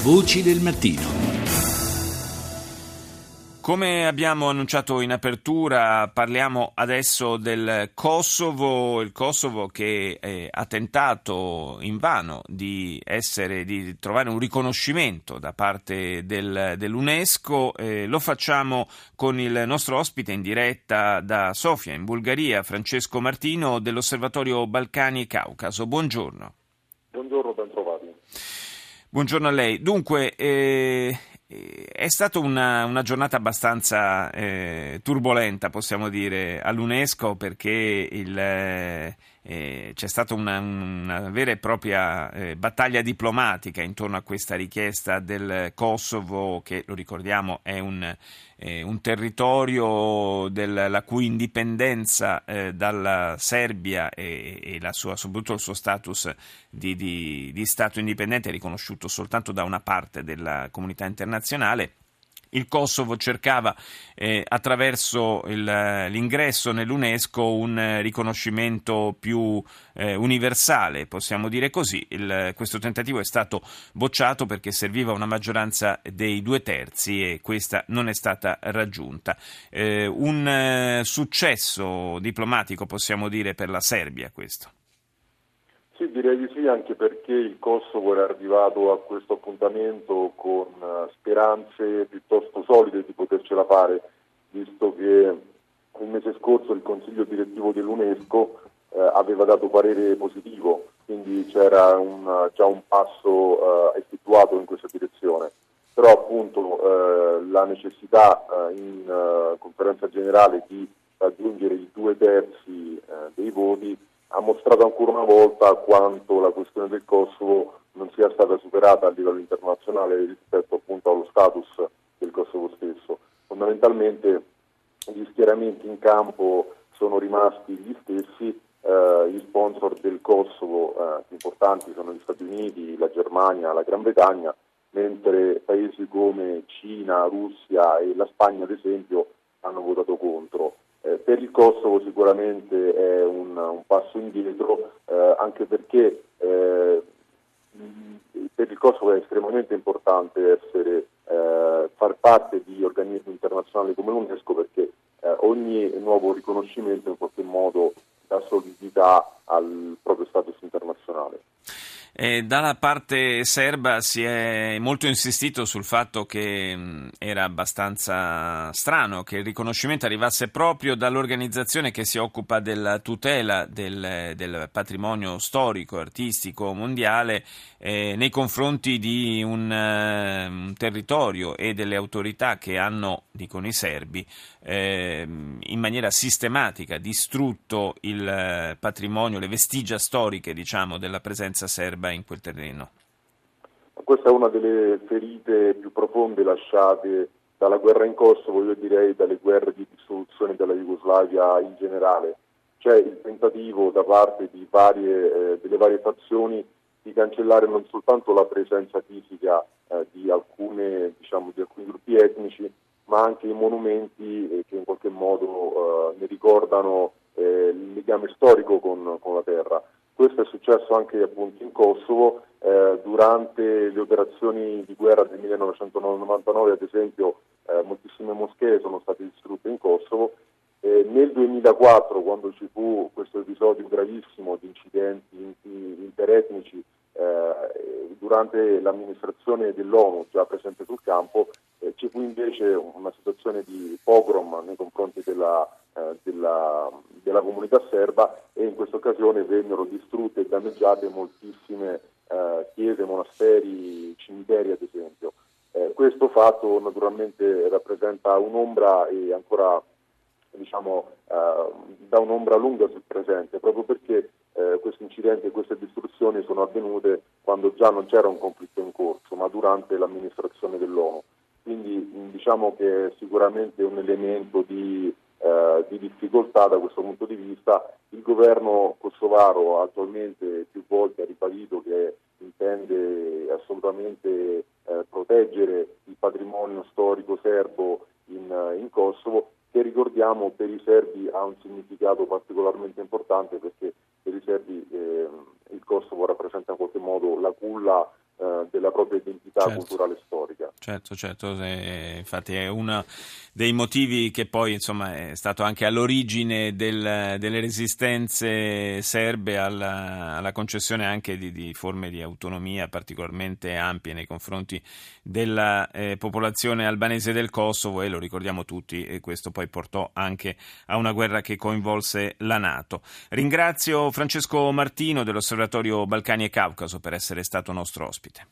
Voci del mattino. Come abbiamo annunciato in apertura, parliamo adesso del Kosovo, il Kosovo che eh, ha tentato invano di, essere, di trovare un riconoscimento da parte del, dell'UNESCO. Eh, lo facciamo con il nostro ospite in diretta da Sofia, in Bulgaria, Francesco Martino dell'Osservatorio Balcani e Caucaso. Buongiorno. Buongiorno, ben trovati. Buongiorno a lei. Dunque, eh, è stata una, una, giornata abbastanza eh, turbolenta, possiamo dire, all'UNESCO perché il, eh, eh, c'è stata una, una, vera e propria eh, battaglia diplomatica intorno a questa richiesta del Kosovo, che lo ricordiamo è un, eh, un territorio del, la cui indipendenza eh, dalla Serbia e, e sua, soprattutto il suo status di, di, di Stato indipendente è riconosciuto soltanto da una parte della comunità internazionale. Il Kosovo cercava eh, attraverso il, l'ingresso nell'UNESCO un eh, riconoscimento più eh, universale, possiamo dire così. Il, questo tentativo è stato bocciato perché serviva una maggioranza dei due terzi e questa non è stata raggiunta. Eh, un eh, successo diplomatico, possiamo dire, per la Serbia questo. Sì, direi di sì, anche perché il Kosovo era arrivato a questo appuntamento con eh, speranze piuttosto solide di potercela fare, visto che il mese scorso il Consiglio direttivo dell'UNESCO eh, aveva dato parere positivo, quindi c'era un, già un passo eh, effettuato in questa direzione. Però appunto eh, la necessità eh, in eh, conferenza generale di raggiungere i due terzi dei voti ha mostrato ancora una volta quanto la questione del Kosovo non sia stata superata a livello internazionale rispetto appunto allo status del Kosovo stesso. Fondamentalmente gli schieramenti in campo sono rimasti gli stessi, eh, gli sponsor del Kosovo eh, importanti sono gli Stati Uniti, la Germania, la Gran Bretagna, mentre paesi come Cina, Russia e la Spagna ad esempio hanno votato contro. Eh, per il Kosovo sicuramente è un, un passo indietro, eh, anche perché eh, per il Kosovo è estremamente importante essere, eh, far parte di organismi internazionali come l'UNESCO perché eh, ogni nuovo riconoscimento in qualche modo dà solidità al proprio status internazionale. Eh, dalla parte serba si è molto insistito sul fatto che mh, era abbastanza strano che il riconoscimento arrivasse proprio dall'organizzazione che si occupa della tutela del, del patrimonio storico, artistico mondiale eh, nei confronti di un, uh, un, territorio e delle autorità che hanno, dicono i serbi, eh, in maniera sistematica distrutto il uh, patrimonio, le vestigia storiche diciamo, della presenza serba in quel terreno? Questa è una delle ferite più profonde lasciate dalla guerra in Kosovo, io direi dalle guerre di dissoluzione della Jugoslavia in generale. C'è il tentativo da parte varie, eh, delle varie fazioni di cancellare non soltanto la presenza fisica eh, di, alcune, diciamo, di, alcuni gruppi etnici, ma anche i monumenti eh, che in qualche modo eh, ne ricordano eh, il legame storico con, con la terra. Questo è successo anche appunto in Kosovo, eh, durante le operazioni di guerra del 1999 ad esempio eh, moltissime moschee sono state distrutte in Kosovo. Eh, nel 2004 quando ci fu questo episodio gravissimo di incidenti interetnici eh, durante l'amministrazione dell'ONU già presente sul campo, eh, ci fu invece una situazione di pogrom nei confronti della eh, della, della, comunità serba e in questa occasione vennero distrutte e danneggiate moltissime eh, chiese, monasteri, cimiteri ad esempio. Eh, questo fatto naturalmente rappresenta un'ombra e ancora diciamo, eh, da un'ombra lunga sul presente, proprio perché eh, questi incidenti e queste distruzioni sono avvenute quando già non c'era un conflitto in corso, ma durante l'amministrazione dell'ONU. Quindi diciamo che è sicuramente un elemento di eh, di difficoltà da questo punto di vista. Il governo kosovaro attualmente più volte ha ribadito che intende assolutamente eh, proteggere il patrimonio storico serbo in, in, Kosovo, che ricordiamo per i serbi ha un significato particolarmente importante perché per i serbi eh, il Kosovo rappresenta in qualche modo la culla eh, della propria identità certo. culturale e storica. Certo, certo, infatti è uno dei motivi che poi insomma, è stato anche all'origine del, delle resistenze serbe alla, alla concessione anche di, di, forme di autonomia particolarmente ampie nei confronti della eh, popolazione albanese del Kosovo e lo ricordiamo tutti, e questo poi portò anche a una guerra che coinvolse la Nato. Ringrazio Francesco Martino dell'Osservatorio Balcani e Caucaso per essere stato nostro ospite.